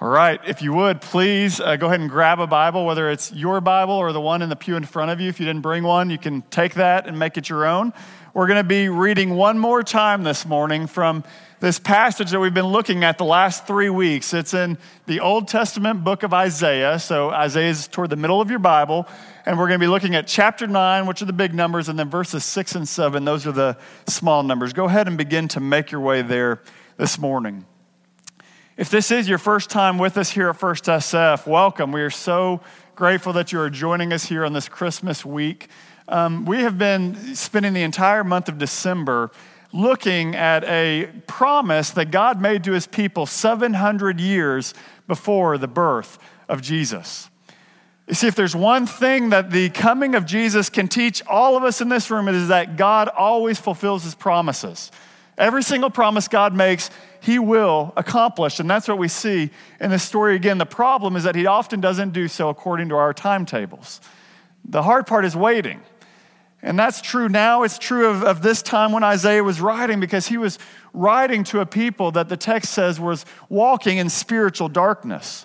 All right, if you would, please uh, go ahead and grab a Bible, whether it's your Bible or the one in the pew in front of you. If you didn't bring one, you can take that and make it your own. We're going to be reading one more time this morning from this passage that we've been looking at the last three weeks. It's in the Old Testament book of Isaiah. So Isaiah is toward the middle of your Bible. And we're going to be looking at chapter 9, which are the big numbers, and then verses 6 and 7. Those are the small numbers. Go ahead and begin to make your way there this morning. If this is your first time with us here at First SF, welcome. We are so grateful that you are joining us here on this Christmas week. Um, we have been spending the entire month of December looking at a promise that God made to his people 700 years before the birth of Jesus. You see, if there's one thing that the coming of Jesus can teach all of us in this room, it is that God always fulfills his promises. Every single promise God makes, he will accomplish. And that's what we see in this story again. The problem is that he often doesn't do so according to our timetables. The hard part is waiting. And that's true now. It's true of, of this time when Isaiah was writing because he was writing to a people that the text says was walking in spiritual darkness.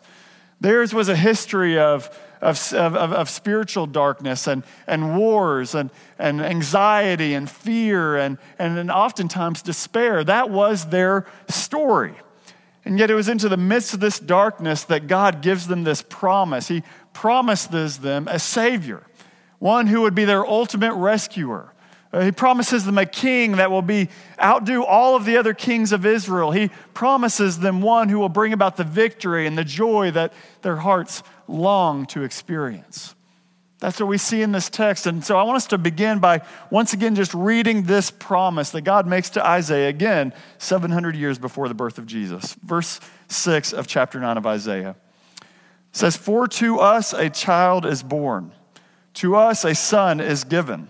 Theirs was a history of, of, of, of, spiritual darkness and, and wars and, and anxiety and fear and, and, and oftentimes despair. That was their story. And yet it was into the midst of this darkness that God gives them this promise. He promises them a Savior one who would be their ultimate rescuer. Uh, he promises them a king that will be outdo all of the other kings of Israel. He promises them one who will bring about the victory and the joy that their hearts long to experience. That's what we see in this text. And so I want us to begin by once again just reading this promise that God makes to Isaiah, again, 700 years before the birth of Jesus. Verse 6 of chapter 9 of Isaiah says, For to us a child is born to us a son is given,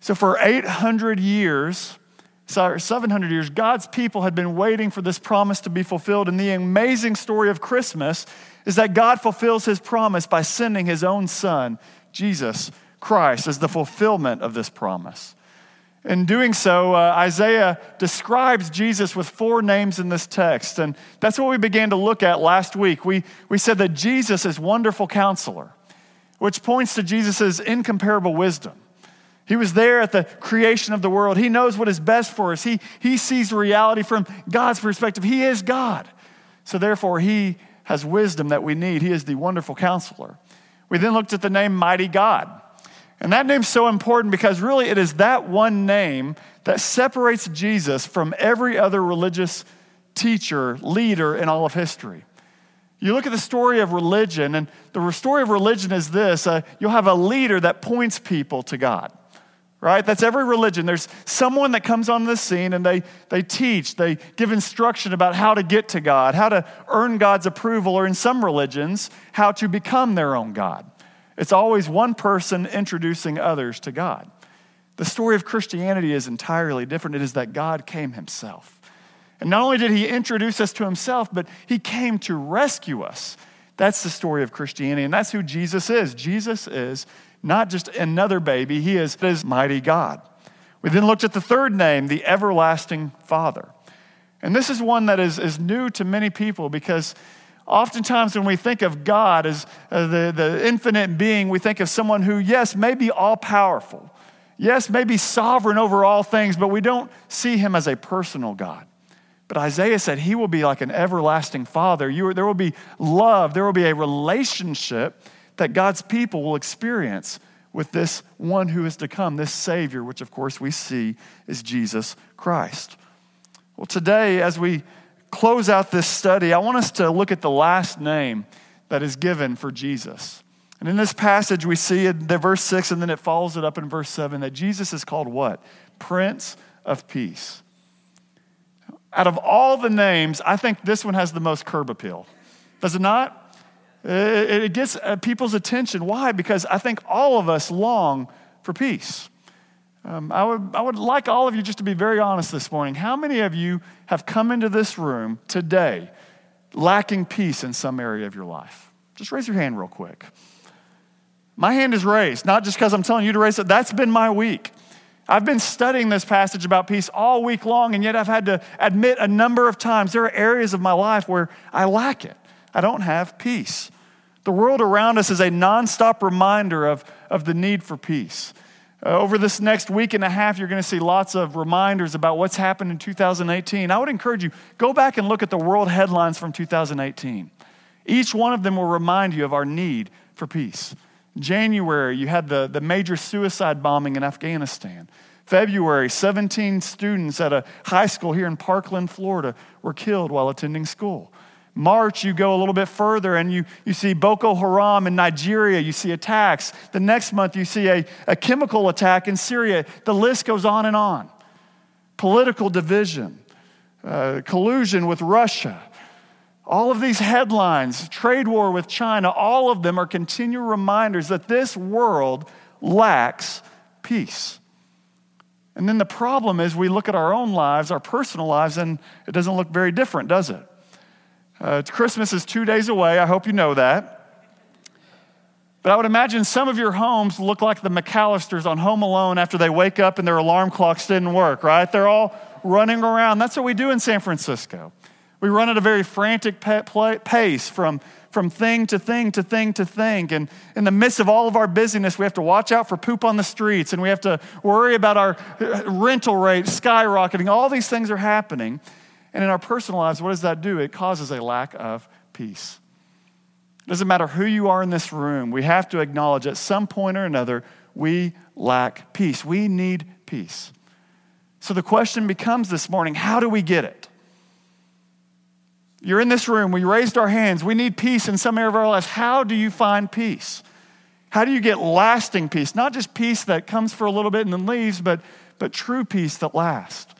So, for 800 years, sorry, 700 years, God's people had been waiting for this promise to be fulfilled. And the amazing story of Christmas is that God fulfills his promise by sending his own son, Jesus Christ, as the fulfillment of this promise. In doing so, uh, Isaiah describes Jesus with four names in this text. And that's what we began to look at last week. We, we said that Jesus is wonderful counselor, which points to Jesus' incomparable wisdom. He was there at the creation of the world. He knows what is best for us. He, he sees reality from God's perspective. He is God. So, therefore, He has wisdom that we need. He is the wonderful counselor. We then looked at the name Mighty God. And that name's so important because really it is that one name that separates Jesus from every other religious teacher, leader in all of history. You look at the story of religion, and the story of religion is this uh, you'll have a leader that points people to God right? That's every religion. There's someone that comes on the scene and they, they teach, they give instruction about how to get to God, how to earn God's approval, or in some religions, how to become their own God. It's always one person introducing others to God. The story of Christianity is entirely different. It is that God came himself. And not only did he introduce us to himself, but he came to rescue us. That's the story of Christianity, and that's who Jesus is. Jesus is not just another baby, he is his mighty God. We then looked at the third name, the everlasting Father. And this is one that is, is new to many people because oftentimes when we think of God as uh, the, the infinite being, we think of someone who, yes, may be all powerful, yes, may be sovereign over all things, but we don't see him as a personal God. But Isaiah said he will be like an everlasting father. You, there will be love, there will be a relationship that God's people will experience with this one who is to come, this Savior, which of course we see is Jesus Christ. Well, today, as we close out this study, I want us to look at the last name that is given for Jesus. And in this passage, we see in the verse 6, and then it follows it up in verse 7 that Jesus is called what? Prince of Peace. Out of all the names, I think this one has the most curb appeal. Does it not? It gets uh, people's attention. Why? Because I think all of us long for peace. Um, I, would, I would like all of you just to be very honest this morning. How many of you have come into this room today lacking peace in some area of your life? Just raise your hand real quick. My hand is raised, not just because I'm telling you to raise it. That's been my week. I've been studying this passage about peace all week long, and yet I've had to admit a number of times there are areas of my life where I lack it. I don't have peace. The world around us is a nonstop reminder of, of the need for peace. Uh, over this next week and a half, you're going to see lots of reminders about what's happened in 2018. I would encourage you, go back and look at the world headlines from 2018. Each one of them will remind you of our need for peace. January, you had the, the major suicide bombing in Afghanistan. February, 17 students at a high school here in Parkland, Florida, were killed while attending school. March, you go a little bit further and you, you see Boko Haram in Nigeria, you see attacks. The next month, you see a, a chemical attack in Syria. The list goes on and on. Political division, uh, collusion with Russia. All of these headlines, trade war with China, all of them are continual reminders that this world lacks peace. And then the problem is we look at our own lives, our personal lives, and it doesn't look very different, does it? Uh, Christmas is two days away. I hope you know that. But I would imagine some of your homes look like the McAllisters on Home Alone after they wake up and their alarm clocks didn't work, right? They're all running around. That's what we do in San Francisco. We run at a very frantic pace from, from thing to thing to thing to thing. And in the midst of all of our busyness, we have to watch out for poop on the streets and we have to worry about our uh, rental rate skyrocketing. All these things are happening. And in our personal lives, what does that do? It causes a lack of peace. It doesn't matter who you are in this room, we have to acknowledge at some point or another, we lack peace. We need peace. So the question becomes this morning how do we get it? You're in this room, we raised our hands, we need peace in some area of our lives. How do you find peace? How do you get lasting peace? Not just peace that comes for a little bit and then leaves, but, but true peace that lasts.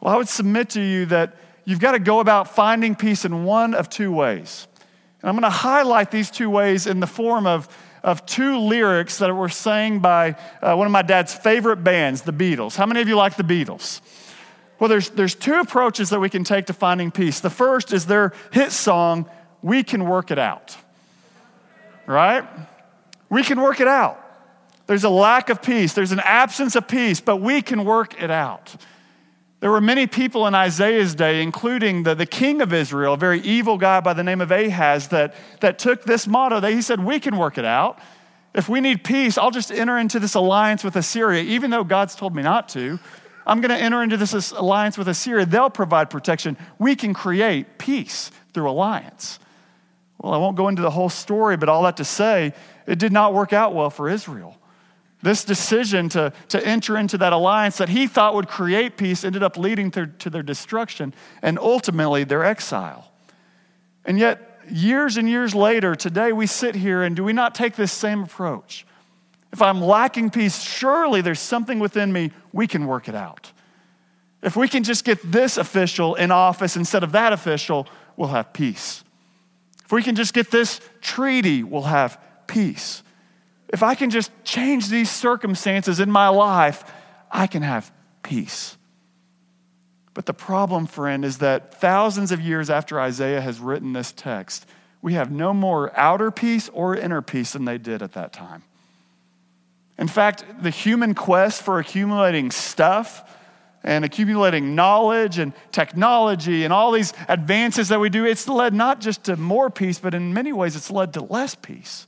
Well, I would submit to you that you've got to go about finding peace in one of two ways. And I'm going to highlight these two ways in the form of, of two lyrics that were sang by uh, one of my dad's favorite bands, the Beatles. How many of you like the Beatles? Well, there's, there's two approaches that we can take to finding peace. The first is their hit song, We Can Work It Out. Right? We can work it out. There's a lack of peace, there's an absence of peace, but we can work it out. There were many people in Isaiah's day, including the, the king of Israel, a very evil guy by the name of Ahaz, that, that took this motto that he said, We can work it out. If we need peace, I'll just enter into this alliance with Assyria, even though God's told me not to. I'm going to enter into this alliance with Assyria. They'll provide protection. We can create peace through alliance. Well, I won't go into the whole story, but all that to say, it did not work out well for Israel. This decision to, to enter into that alliance that he thought would create peace ended up leading to, to their destruction and ultimately their exile. And yet, years and years later, today we sit here and do we not take this same approach? If I'm lacking peace, surely there's something within me, we can work it out. If we can just get this official in office instead of that official, we'll have peace. If we can just get this treaty, we'll have peace if I can just change these circumstances in my life, I can have peace. But the problem, friend, is that thousands of years after Isaiah has written this text, we have no more outer peace or inner peace than they did at that time. In fact, the human quest for accumulating stuff and accumulating knowledge and technology and all these advances that we do, it's led not just to more peace, but in many ways, it's led to less peace.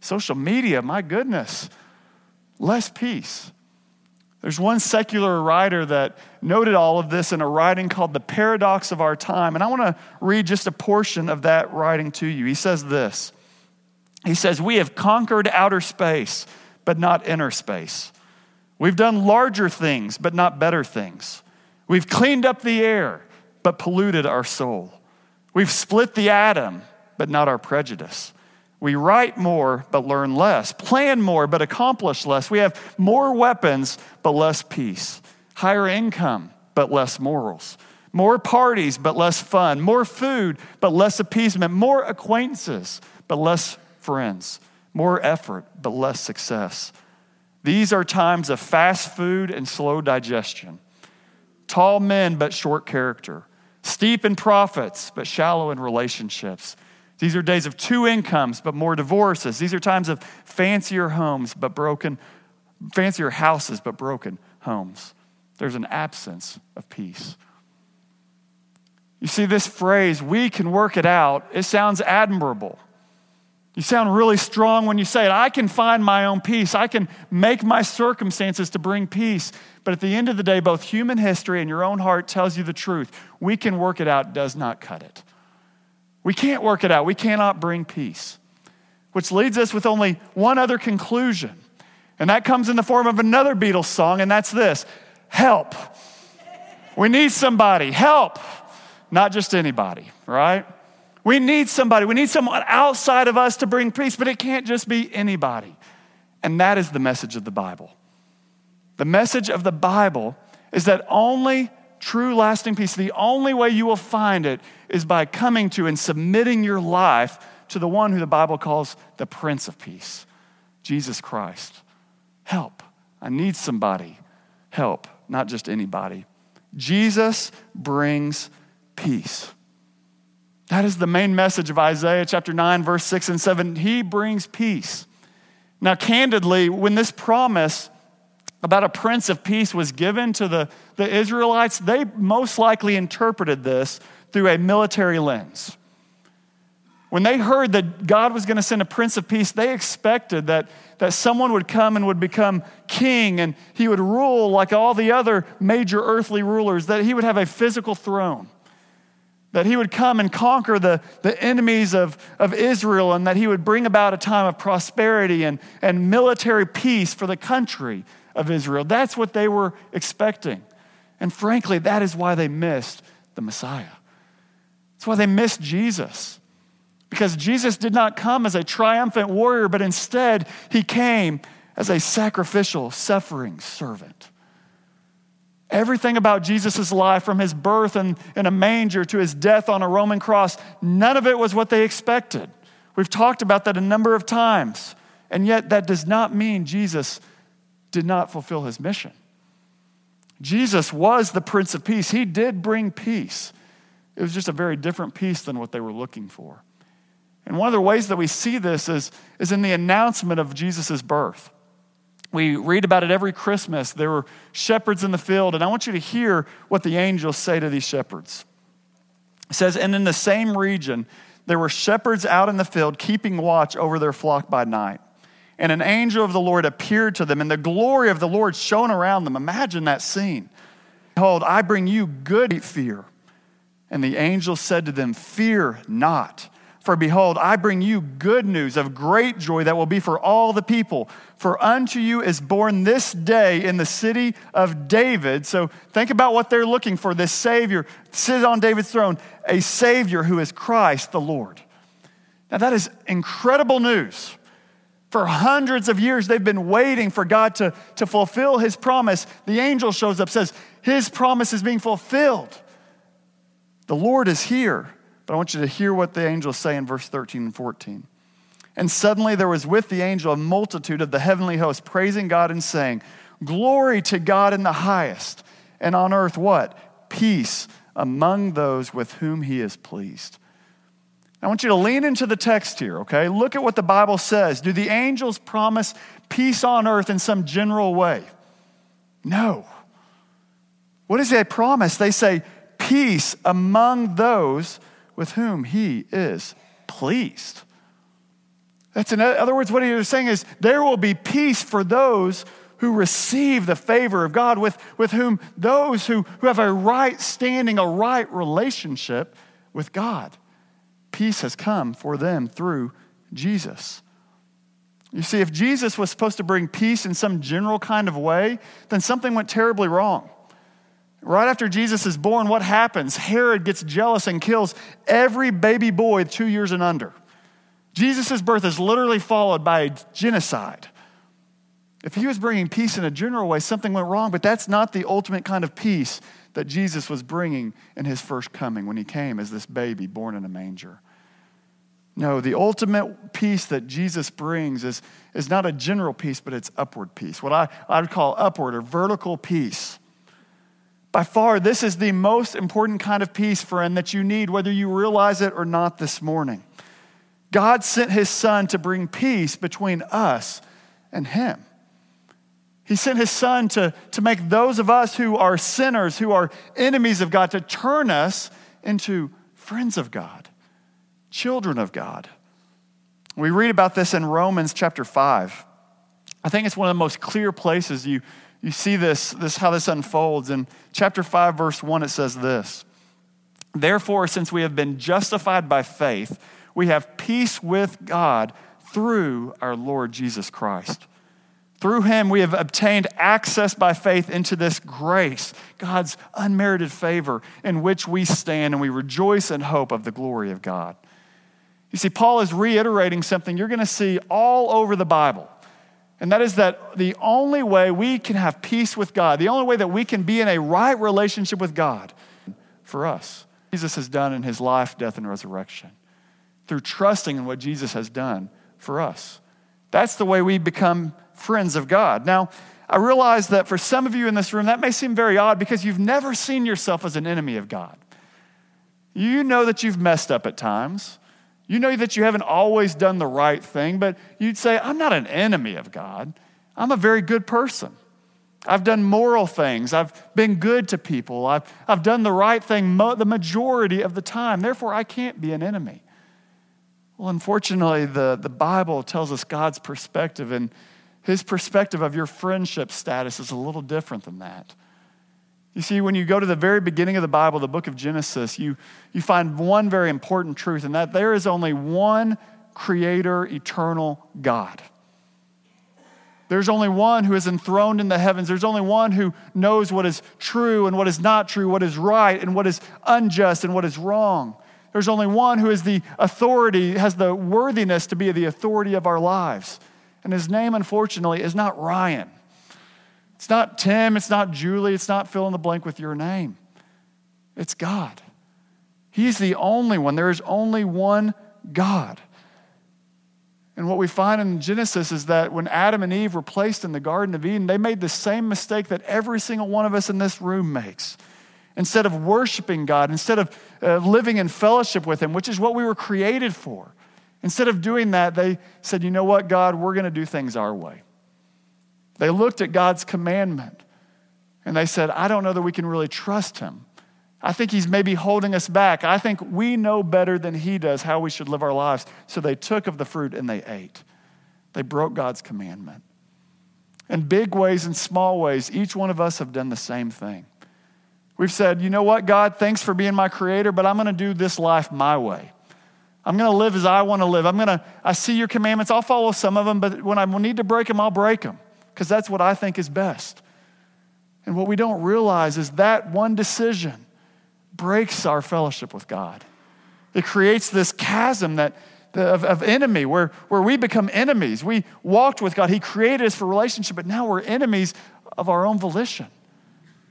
Social media, my goodness, less peace. There's one secular writer that noted all of this in a writing called The Paradox of Our Time. And I want to read just a portion of that writing to you. He says this He says, We have conquered outer space, but not inner space. We've done larger things, but not better things. We've cleaned up the air, but polluted our soul. We've split the atom, but not our prejudice. We write more, but learn less. Plan more, but accomplish less. We have more weapons, but less peace. Higher income, but less morals. more parties, but less fun, more food, but less appeasement, more acquaintances, but less friends, more effort, but less success. These are times of fast food and slow digestion, tall men, but short character, steep in profits, but shallow in relationships. These are days of two incomes, but more divorces. These are times of fancier homes, but broken, fancier houses, but broken homes. There's an absence of peace. You see, this phrase, we can work it out, it sounds admirable. You sound really strong when you say it. I can find my own peace. I can make my circumstances to bring peace. But at the end of the day, both human history and your own heart tells you the truth. We can work it out does not cut it. We can't work it out. We cannot bring peace. Which leads us with only one other conclusion. And that comes in the form of another Beatles song, and that's this help. We need somebody. Help. Not just anybody, right? We need somebody. We need someone outside of us to bring peace, but it can't just be anybody. And that is the message of the Bible. The message of the Bible is that only true lasting peace, the only way you will find it is by coming to and submitting your life to the one who the Bible calls the Prince of Peace, Jesus Christ. Help. I need somebody. Help, not just anybody. Jesus brings peace. That is the main message of Isaiah chapter 9, verse 6 and 7. He brings peace. Now, candidly, when this promise about a prince of peace was given to the, the Israelites, they most likely interpreted this through a military lens. When they heard that God was going to send a prince of peace, they expected that, that someone would come and would become king and he would rule like all the other major earthly rulers, that he would have a physical throne that he would come and conquer the, the enemies of, of Israel, and that he would bring about a time of prosperity and, and military peace for the country of Israel. That's what they were expecting. And frankly, that is why they missed the Messiah. That's why they missed Jesus. Because Jesus did not come as a triumphant warrior, but instead, he came as a sacrificial, suffering servant. Everything about Jesus' life, from his birth in, in a manger to his death on a Roman cross, none of it was what they expected. We've talked about that a number of times. And yet, that does not mean Jesus did not fulfill his mission. Jesus was the Prince of Peace. He did bring peace. It was just a very different peace than what they were looking for. And one of the ways that we see this is, is in the announcement of Jesus' birth. We read about it every Christmas. There were shepherds in the field, and I want you to hear what the angels say to these shepherds. It says, And in the same region, there were shepherds out in the field keeping watch over their flock by night. And an angel of the Lord appeared to them, and the glory of the Lord shone around them. Imagine that scene. Behold, I bring you good fear. And the angel said to them, Fear not. For behold, I bring you good news of great joy that will be for all the people. For unto you is born this day in the city of David. So think about what they're looking for this Savior, sits on David's throne, a Savior who is Christ the Lord. Now, that is incredible news. For hundreds of years, they've been waiting for God to, to fulfill his promise. The angel shows up, says, His promise is being fulfilled. The Lord is here. But I want you to hear what the angels say in verse 13 and 14. And suddenly there was with the angel a multitude of the heavenly host praising God and saying, Glory to God in the highest, and on earth what? Peace among those with whom he is pleased. I want you to lean into the text here, okay? Look at what the Bible says. Do the angels promise peace on earth in some general way? No. What is a promise? They say peace among those with whom he is pleased. That's in other words, what he was saying is there will be peace for those who receive the favor of God, with, with whom those who, who have a right standing, a right relationship with God. Peace has come for them through Jesus. You see, if Jesus was supposed to bring peace in some general kind of way, then something went terribly wrong. Right after Jesus is born, what happens? Herod gets jealous and kills every baby boy two years and under. Jesus' birth is literally followed by a genocide. If he was bringing peace in a general way, something went wrong, but that's not the ultimate kind of peace that Jesus was bringing in his first coming when he came as this baby born in a manger. No, the ultimate peace that Jesus brings is, is not a general peace, but it's upward peace. What I, I would call upward or vertical peace. By far, this is the most important kind of peace, friend, that you need, whether you realize it or not this morning. God sent his son to bring peace between us and him. He sent his son to, to make those of us who are sinners, who are enemies of God, to turn us into friends of God children of God. We read about this in Romans chapter 5. I think it's one of the most clear places you, you see this, this, how this unfolds. In chapter 5, verse 1, it says this Therefore, since we have been justified by faith, we have peace with God through our Lord Jesus Christ. Through him, we have obtained access by faith into this grace, God's unmerited favor, in which we stand and we rejoice in hope of the glory of God. You see, Paul is reiterating something you're going to see all over the Bible. And that is that the only way we can have peace with God, the only way that we can be in a right relationship with God for us, Jesus has done in his life, death, and resurrection. Through trusting in what Jesus has done for us. That's the way we become friends of God. Now, I realize that for some of you in this room, that may seem very odd because you've never seen yourself as an enemy of God. You know that you've messed up at times. You know that you haven't always done the right thing, but you'd say, I'm not an enemy of God. I'm a very good person. I've done moral things. I've been good to people. I've, I've done the right thing mo- the majority of the time. Therefore, I can't be an enemy. Well, unfortunately, the, the Bible tells us God's perspective, and his perspective of your friendship status is a little different than that. You see, when you go to the very beginning of the Bible, the book of Genesis, you, you find one very important truth, and that there is only one creator, eternal God. There's only one who is enthroned in the heavens. There's only one who knows what is true and what is not true, what is right and what is unjust and what is wrong. There's only one who is the authority, has the worthiness to be the authority of our lives. And his name, unfortunately, is not Ryan. It's not Tim, it's not Julie, it's not fill in the blank with your name. It's God. He's the only one. There is only one God. And what we find in Genesis is that when Adam and Eve were placed in the Garden of Eden, they made the same mistake that every single one of us in this room makes. Instead of worshiping God, instead of uh, living in fellowship with Him, which is what we were created for, instead of doing that, they said, You know what, God, we're going to do things our way. They looked at God's commandment and they said, I don't know that we can really trust him. I think he's maybe holding us back. I think we know better than he does how we should live our lives. So they took of the fruit and they ate. They broke God's commandment. In big ways and small ways, each one of us have done the same thing. We've said, you know what, God, thanks for being my creator, but I'm going to do this life my way. I'm going to live as I want to live. I'm going to, I see your commandments. I'll follow some of them, but when I need to break them, I'll break them because that's what I think is best. And what we don't realize is that one decision breaks our fellowship with God. It creates this chasm that, of, of enemy where, where we become enemies. We walked with God, He created us for relationship, but now we're enemies of our own volition.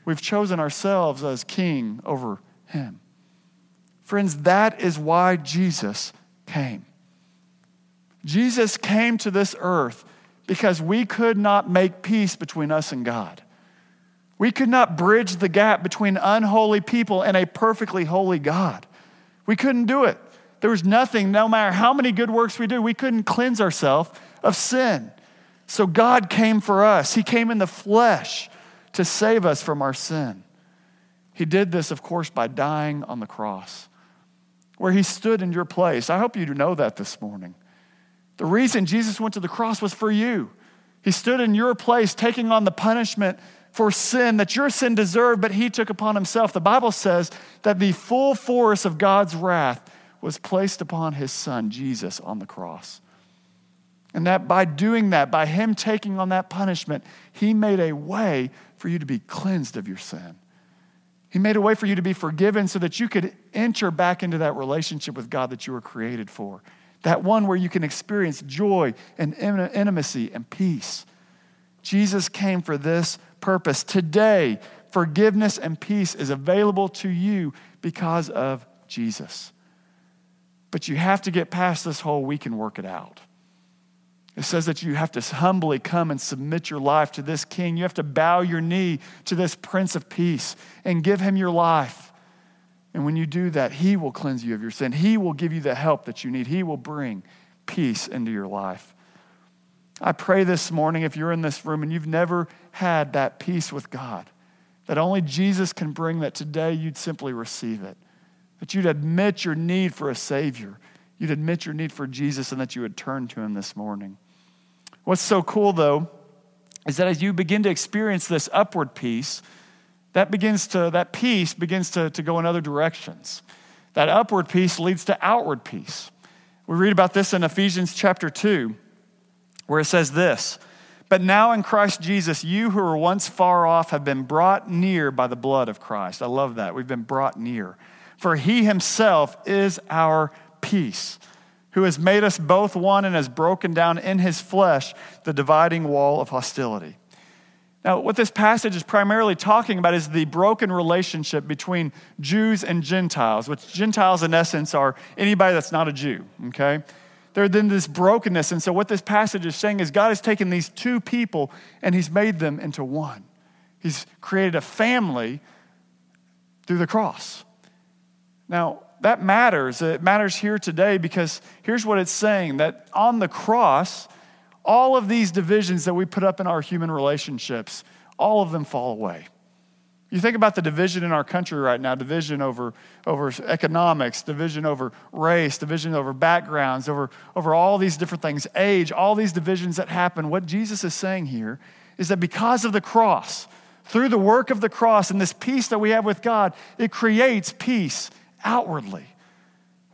We've chosen ourselves as king over Him. Friends, that is why Jesus came. Jesus came to this earth because we could not make peace between us and God. We could not bridge the gap between unholy people and a perfectly holy God. We couldn't do it. There was nothing, no matter how many good works we do, we couldn't cleanse ourselves of sin. So God came for us. He came in the flesh to save us from our sin. He did this, of course, by dying on the cross, where He stood in your place. I hope you know that this morning. The reason Jesus went to the cross was for you. He stood in your place, taking on the punishment for sin that your sin deserved, but he took upon himself. The Bible says that the full force of God's wrath was placed upon his son, Jesus, on the cross. And that by doing that, by him taking on that punishment, he made a way for you to be cleansed of your sin. He made a way for you to be forgiven so that you could enter back into that relationship with God that you were created for that one where you can experience joy and intimacy and peace. Jesus came for this purpose. Today, forgiveness and peace is available to you because of Jesus. But you have to get past this whole we can work it out. It says that you have to humbly come and submit your life to this king. You have to bow your knee to this prince of peace and give him your life. And when you do that, he will cleanse you of your sin. He will give you the help that you need. He will bring peace into your life. I pray this morning, if you're in this room and you've never had that peace with God, that only Jesus can bring, that today you'd simply receive it. That you'd admit your need for a Savior. You'd admit your need for Jesus and that you would turn to Him this morning. What's so cool, though, is that as you begin to experience this upward peace, that begins to, that peace begins to, to go in other directions. That upward peace leads to outward peace. We read about this in Ephesians chapter 2, where it says this But now in Christ Jesus, you who were once far off have been brought near by the blood of Christ. I love that. We've been brought near. For he himself is our peace who has made us both one and has broken down in his flesh the dividing wall of hostility. Now, what this passage is primarily talking about is the broken relationship between Jews and Gentiles, which Gentiles, in essence, are anybody that's not a Jew, okay? There's then this brokenness. And so, what this passage is saying is God has taken these two people and he's made them into one. He's created a family through the cross. Now, that matters. It matters here today because here's what it's saying that on the cross, all of these divisions that we put up in our human relationships, all of them fall away. You think about the division in our country right now division over, over economics, division over race, division over backgrounds, over, over all these different things, age, all these divisions that happen. What Jesus is saying here is that because of the cross, through the work of the cross and this peace that we have with God, it creates peace outwardly.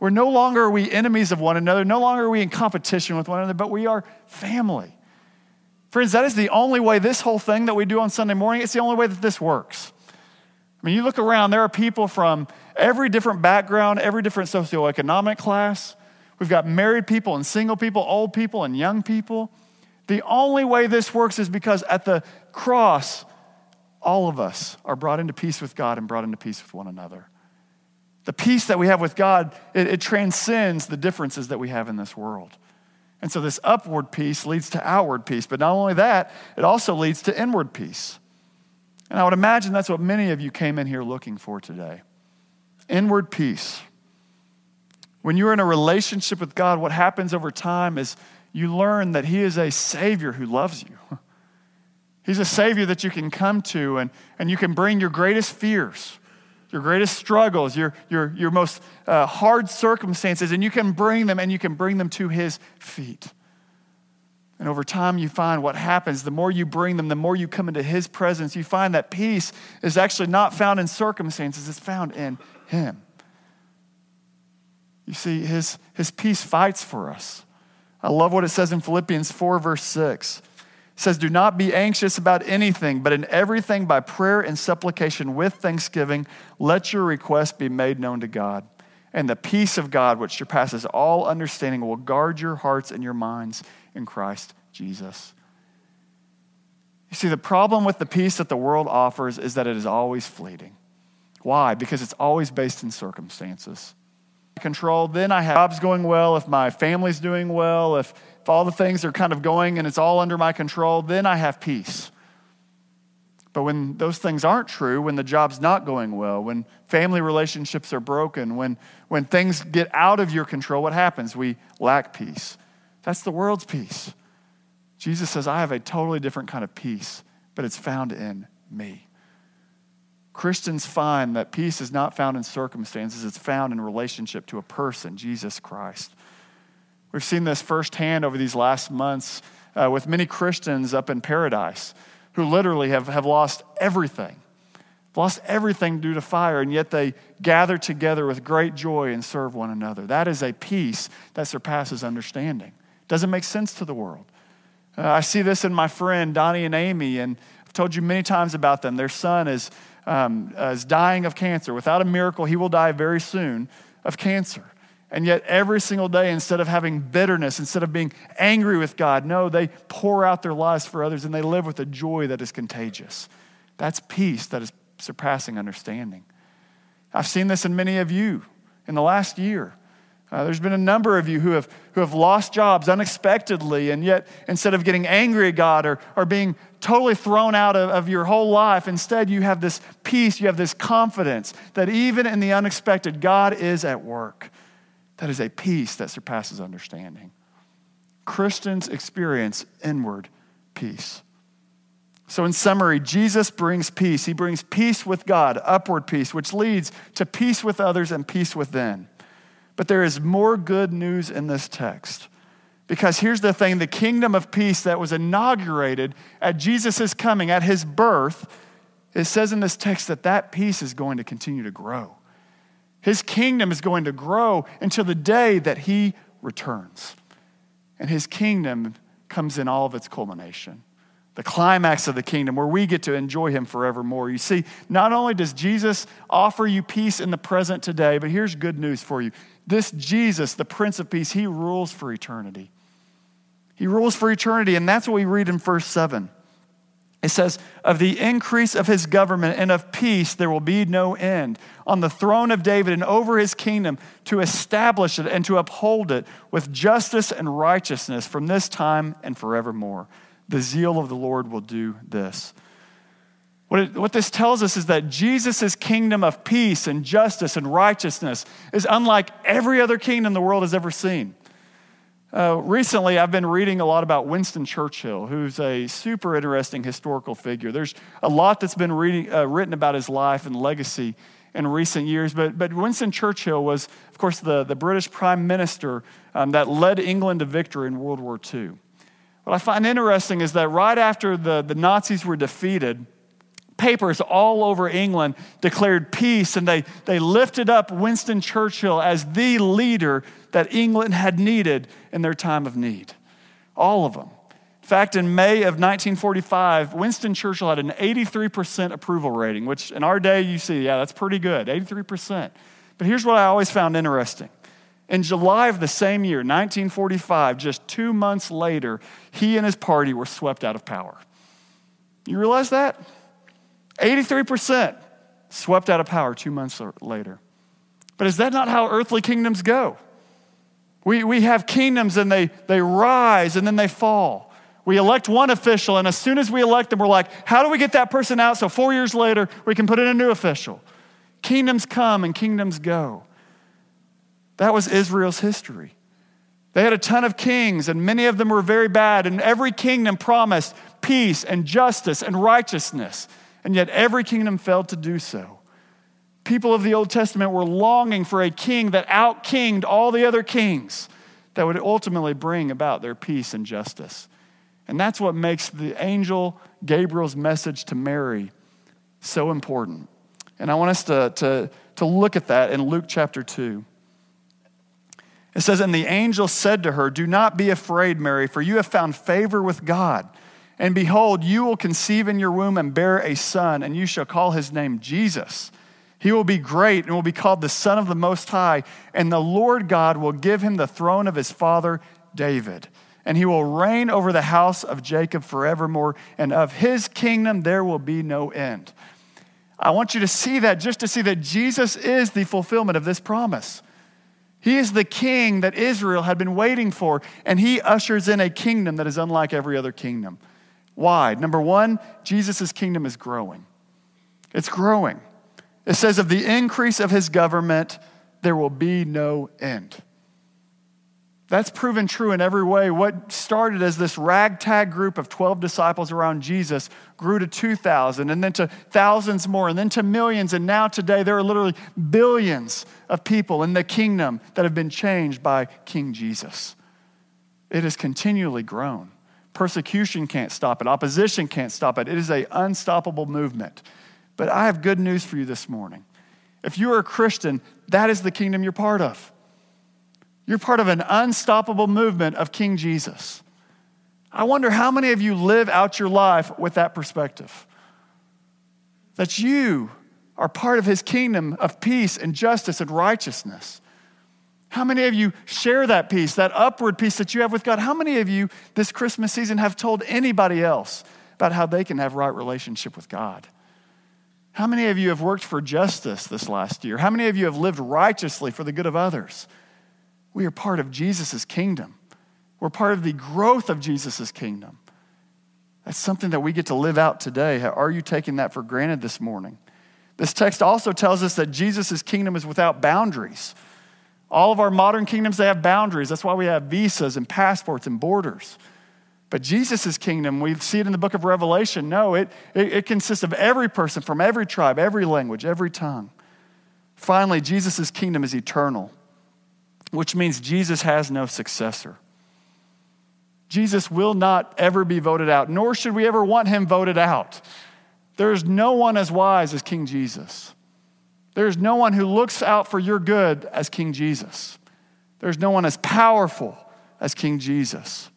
We're no longer are we enemies of one another, no longer are we in competition with one another, but we are family. Friends, that is the only way this whole thing that we do on Sunday morning, it's the only way that this works. I mean, you look around, there are people from every different background, every different socioeconomic class. We've got married people and single people, old people and young people. The only way this works is because at the cross, all of us are brought into peace with God and brought into peace with one another. The peace that we have with God, it, it transcends the differences that we have in this world. And so this upward peace leads to outward peace. But not only that, it also leads to inward peace. And I would imagine that's what many of you came in here looking for today inward peace. When you're in a relationship with God, what happens over time is you learn that He is a Savior who loves you. He's a Savior that you can come to and, and you can bring your greatest fears your greatest struggles, your, your, your most uh, hard circumstances, and you can bring them and you can bring them to His feet. And over time, you find what happens. The more you bring them, the more you come into His presence, you find that peace is actually not found in circumstances, it's found in Him. You see, His, his peace fights for us. I love what it says in Philippians 4, verse 6 says, Do not be anxious about anything, but in everything by prayer and supplication with thanksgiving, let your requests be made known to God. And the peace of God, which surpasses all understanding, will guard your hearts and your minds in Christ Jesus. You see, the problem with the peace that the world offers is that it is always fleeting. Why? Because it's always based in circumstances. Control, then I have jobs going well, if my family's doing well, if if all the things are kind of going and it's all under my control, then I have peace. But when those things aren't true, when the job's not going well, when family relationships are broken, when, when things get out of your control, what happens? We lack peace. That's the world's peace. Jesus says, I have a totally different kind of peace, but it's found in me. Christians find that peace is not found in circumstances, it's found in relationship to a person, Jesus Christ. We've seen this firsthand over these last months uh, with many Christians up in Paradise who literally have, have lost everything, lost everything due to fire, and yet they gather together with great joy and serve one another. That is a peace that surpasses understanding. Doesn't make sense to the world. Uh, I see this in my friend Donnie and Amy, and I've told you many times about them. Their son is, um, is dying of cancer. Without a miracle, he will die very soon of cancer. And yet, every single day, instead of having bitterness, instead of being angry with God, no, they pour out their lives for others and they live with a joy that is contagious. That's peace that is surpassing understanding. I've seen this in many of you in the last year. Uh, there's been a number of you who have, who have lost jobs unexpectedly, and yet instead of getting angry at God or, or being totally thrown out of, of your whole life, instead you have this peace, you have this confidence that even in the unexpected, God is at work. That is a peace that surpasses understanding. Christians experience inward peace. So, in summary, Jesus brings peace. He brings peace with God, upward peace, which leads to peace with others and peace within. But there is more good news in this text. Because here's the thing the kingdom of peace that was inaugurated at Jesus' coming, at his birth, it says in this text that that peace is going to continue to grow. His kingdom is going to grow until the day that he returns. And his kingdom comes in all of its culmination the climax of the kingdom where we get to enjoy him forevermore. You see, not only does Jesus offer you peace in the present today, but here's good news for you. This Jesus, the Prince of Peace, he rules for eternity. He rules for eternity, and that's what we read in verse 7. It says, Of the increase of his government and of peace there will be no end on the throne of David and over his kingdom to establish it and to uphold it with justice and righteousness from this time and forevermore the zeal of the Lord will do this. What, it, what this tells us is that Jesus' kingdom of peace and justice and righteousness is unlike every other kingdom the world has ever seen. Uh, recently, I've been reading a lot about Winston Churchill, who's a super interesting historical figure. There's a lot that's been reading, uh, written about his life and legacy in recent years, but, but Winston Churchill was, of course, the, the British prime minister um, that led England to victory in World War II. What I find interesting is that right after the, the Nazis were defeated, papers all over England declared peace and they, they lifted up Winston Churchill as the leader that England had needed in their time of need. All of them. In fact, in May of 1945, Winston Churchill had an 83% approval rating, which in our day you see, yeah, that's pretty good, 83%. But here's what I always found interesting in July of the same year, 1945, just two months later, he and his party were swept out of power. You realize that? 83% swept out of power two months later. But is that not how earthly kingdoms go? We, we have kingdoms and they, they rise and then they fall. We elect one official, and as soon as we elect them, we're like, how do we get that person out so four years later we can put in a new official? Kingdoms come and kingdoms go. That was Israel's history. They had a ton of kings, and many of them were very bad, and every kingdom promised peace and justice and righteousness, and yet every kingdom failed to do so. People of the Old Testament were longing for a king that outkinged all the other kings that would ultimately bring about their peace and justice. And that's what makes the angel Gabriel's message to Mary so important. And I want us to, to, to look at that in Luke chapter 2. It says, And the angel said to her, Do not be afraid, Mary, for you have found favor with God. And behold, you will conceive in your womb and bear a son, and you shall call his name Jesus. He will be great and will be called the Son of the Most High, and the Lord God will give him the throne of his father David. And he will reign over the house of Jacob forevermore, and of his kingdom there will be no end. I want you to see that just to see that Jesus is the fulfillment of this promise. He is the king that Israel had been waiting for, and he ushers in a kingdom that is unlike every other kingdom. Why? Number one, Jesus' kingdom is growing. It's growing. It says, of the increase of his government, there will be no end. That's proven true in every way. What started as this ragtag group of 12 disciples around Jesus grew to 2,000, and then to thousands more, and then to millions. And now, today, there are literally billions of people in the kingdom that have been changed by King Jesus. It has continually grown. Persecution can't stop it, opposition can't stop it. It is an unstoppable movement. But I have good news for you this morning. If you are a Christian, that is the kingdom you're part of. You're part of an unstoppable movement of King Jesus. I wonder how many of you live out your life with that perspective. That you are part of his kingdom of peace and justice and righteousness. How many of you share that peace, that upward peace that you have with God? How many of you this Christmas season have told anybody else about how they can have right relationship with God? How many of you have worked for justice this last year? How many of you have lived righteously for the good of others? We are part of Jesus' kingdom. We're part of the growth of Jesus' kingdom. That's something that we get to live out today. Are you taking that for granted this morning? This text also tells us that Jesus' kingdom is without boundaries. All of our modern kingdoms, they have boundaries. That's why we have visas and passports and borders. But Jesus' kingdom, we see it in the book of Revelation. No, it, it, it consists of every person from every tribe, every language, every tongue. Finally, Jesus' kingdom is eternal, which means Jesus has no successor. Jesus will not ever be voted out, nor should we ever want him voted out. There's no one as wise as King Jesus. There's no one who looks out for your good as King Jesus. There's no one as powerful as King Jesus.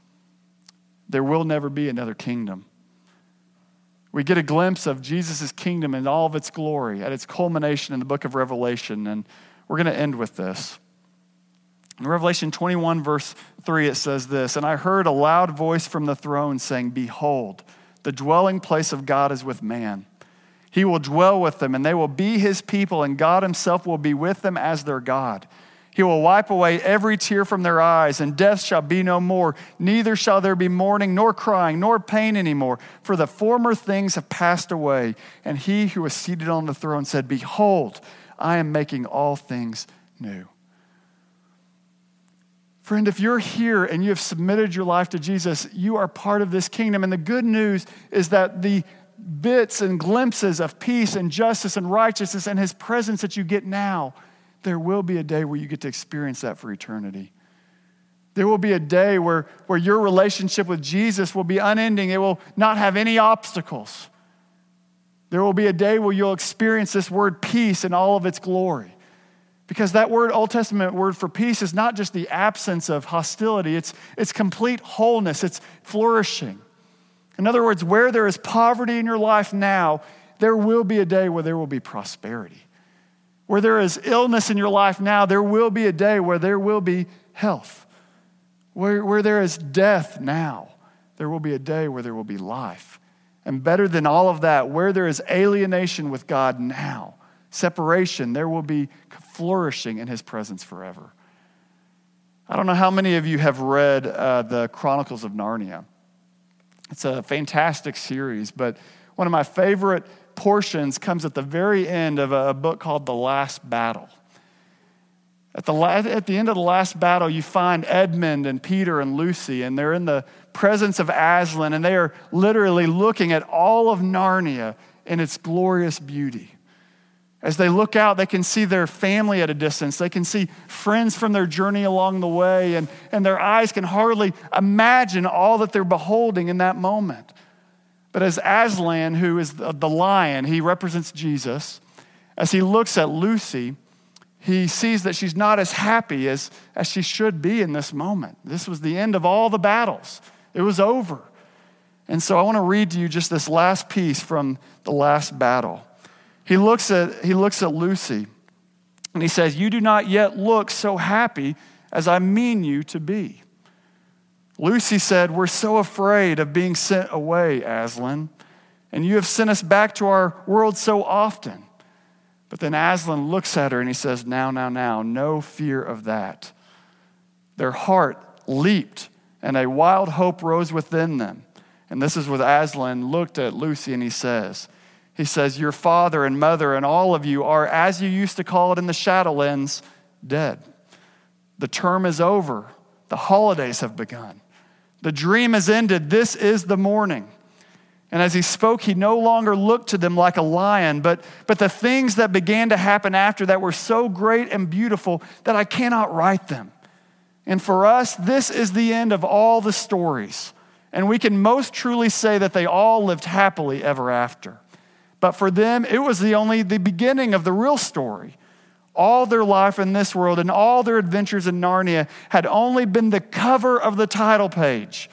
There will never be another kingdom. We get a glimpse of Jesus' kingdom in all of its glory at its culmination in the book of Revelation, and we're going to end with this. In Revelation 21, verse 3, it says this And I heard a loud voice from the throne saying, Behold, the dwelling place of God is with man he will dwell with them, and they will be his people, and God himself will be with them as their God. He will wipe away every tear from their eyes, and death shall be no more. Neither shall there be mourning, nor crying, nor pain anymore, for the former things have passed away. And he who was seated on the throne said, Behold, I am making all things new. Friend, if you're here and you have submitted your life to Jesus, you are part of this kingdom. And the good news is that the bits and glimpses of peace and justice and righteousness and his presence that you get now, there will be a day where you get to experience that for eternity. There will be a day where, where your relationship with Jesus will be unending. It will not have any obstacles. There will be a day where you'll experience this word peace in all of its glory. Because that word, Old Testament word for peace, is not just the absence of hostility, it's, it's complete wholeness, it's flourishing. In other words, where there is poverty in your life now, there will be a day where there will be prosperity. Where there is illness in your life now, there will be a day where there will be health. Where, where there is death now, there will be a day where there will be life. And better than all of that, where there is alienation with God now, separation, there will be flourishing in His presence forever. I don't know how many of you have read uh, the Chronicles of Narnia. It's a fantastic series, but one of my favorite portions comes at the very end of a book called The Last Battle. At the, at the end of the last battle, you find Edmund and Peter and Lucy, and they're in the presence of Aslan, and they are literally looking at all of Narnia in its glorious beauty. As they look out, they can see their family at a distance. They can see friends from their journey along the way, and, and their eyes can hardly imagine all that they're beholding in that moment. But as Aslan, who is the, lion, he represents Jesus, as he looks at Lucy, he sees that she's not as happy as, as she should be in this moment. This was the end of all the battles, it was over. And so I want to read to you just this last piece from the last battle. He looks at, he looks at Lucy and he says, You do not yet look so happy as I mean you to be. Lucy said, We're so afraid of being sent away, Aslan, and you have sent us back to our world so often. But then Aslan looks at her and he says, Now, now, now, no fear of that. Their heart leaped and a wild hope rose within them. And this is what Aslan looked at Lucy and he says, he says, Your father and mother and all of you are, as you used to call it in the Shadowlands, dead. The term is over. The holidays have begun. The dream has ended. This is the morning. And as he spoke, he no longer looked to them like a lion, but, but the things that began to happen after that were so great and beautiful that I cannot write them. And for us, this is the end of all the stories. And we can most truly say that they all lived happily ever after. But for them, it was the only the beginning of the real story. All their life in this world and all their adventures in Narnia had only been the cover of the title page.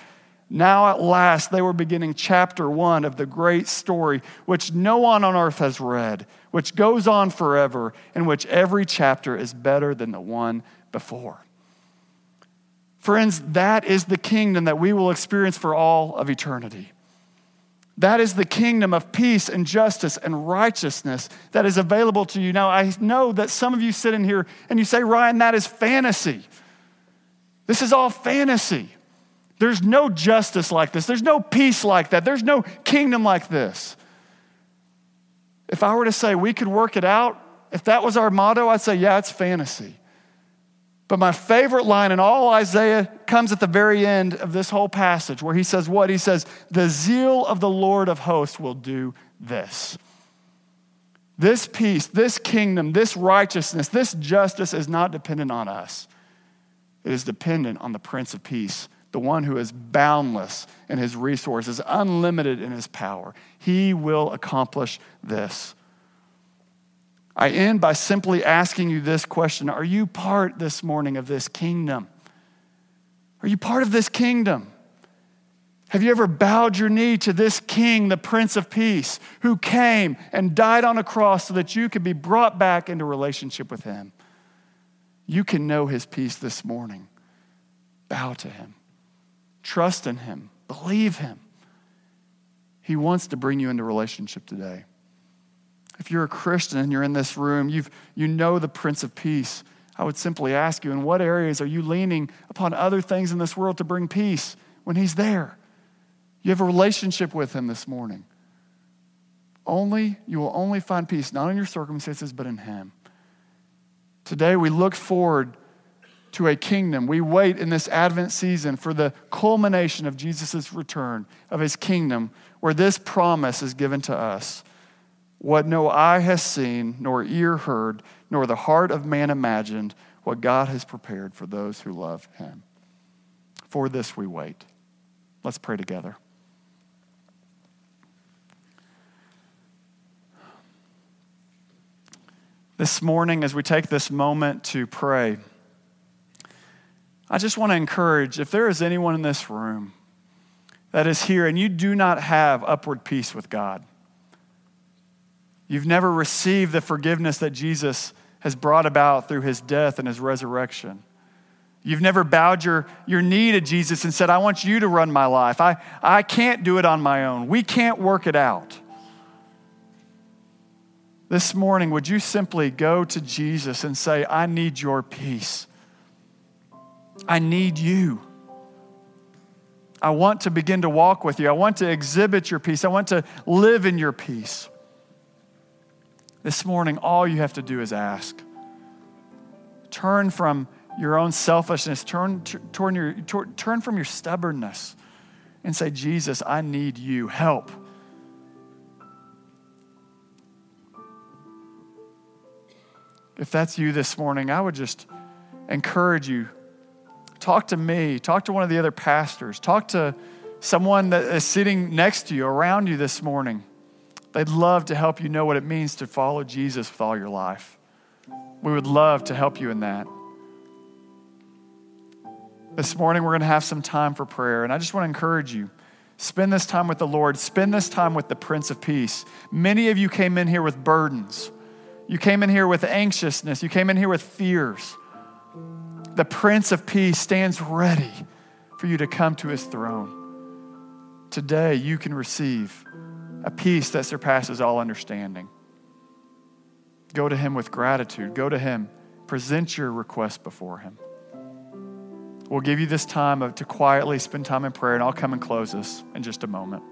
Now, at last, they were beginning chapter one of the great story, which no one on earth has read, which goes on forever, in which every chapter is better than the one before. Friends, that is the kingdom that we will experience for all of eternity. That is the kingdom of peace and justice and righteousness that is available to you. Now, I know that some of you sit in here and you say, Ryan, that is fantasy. This is all fantasy. There's no justice like this. There's no peace like that. There's no kingdom like this. If I were to say we could work it out, if that was our motto, I'd say, yeah, it's fantasy. But my favorite line in all Isaiah comes at the very end of this whole passage where he says, What? He says, The zeal of the Lord of hosts will do this. This peace, this kingdom, this righteousness, this justice is not dependent on us. It is dependent on the Prince of Peace, the one who is boundless in his resources, unlimited in his power. He will accomplish this. I end by simply asking you this question Are you part this morning of this kingdom? Are you part of this kingdom? Have you ever bowed your knee to this king, the Prince of Peace, who came and died on a cross so that you could be brought back into relationship with him? You can know his peace this morning. Bow to him, trust in him, believe him. He wants to bring you into relationship today. If you're a Christian and you're in this room, you've, you know the Prince of Peace. I would simply ask you, in what areas are you leaning upon other things in this world to bring peace when He's there? You have a relationship with Him this morning. Only, you will only find peace, not in your circumstances, but in Him. Today, we look forward to a kingdom. We wait in this Advent season for the culmination of Jesus' return, of His kingdom, where this promise is given to us what no eye has seen, nor ear heard, nor the heart of man imagined, what God has prepared for those who love him. For this we wait. Let's pray together. This morning, as we take this moment to pray, I just want to encourage if there is anyone in this room that is here and you do not have upward peace with God, You've never received the forgiveness that Jesus has brought about through his death and his resurrection. You've never bowed your, your knee to Jesus and said, I want you to run my life. I, I can't do it on my own. We can't work it out. This morning, would you simply go to Jesus and say, I need your peace? I need you. I want to begin to walk with you. I want to exhibit your peace. I want to live in your peace. This morning, all you have to do is ask. Turn from your own selfishness, turn, turn, your, turn from your stubbornness, and say, Jesus, I need you. Help. If that's you this morning, I would just encourage you talk to me, talk to one of the other pastors, talk to someone that is sitting next to you, around you this morning. They'd love to help you know what it means to follow Jesus with all your life. We would love to help you in that. This morning, we're going to have some time for prayer, and I just want to encourage you. Spend this time with the Lord. Spend this time with the Prince of Peace. Many of you came in here with burdens. You came in here with anxiousness. You came in here with fears. The Prince of Peace stands ready for you to come to his throne. Today, you can receive a peace that surpasses all understanding. Go to Him with gratitude. Go to Him. Present your request before Him. We'll give you this time to quietly spend time in prayer, and I'll come and close this in just a moment.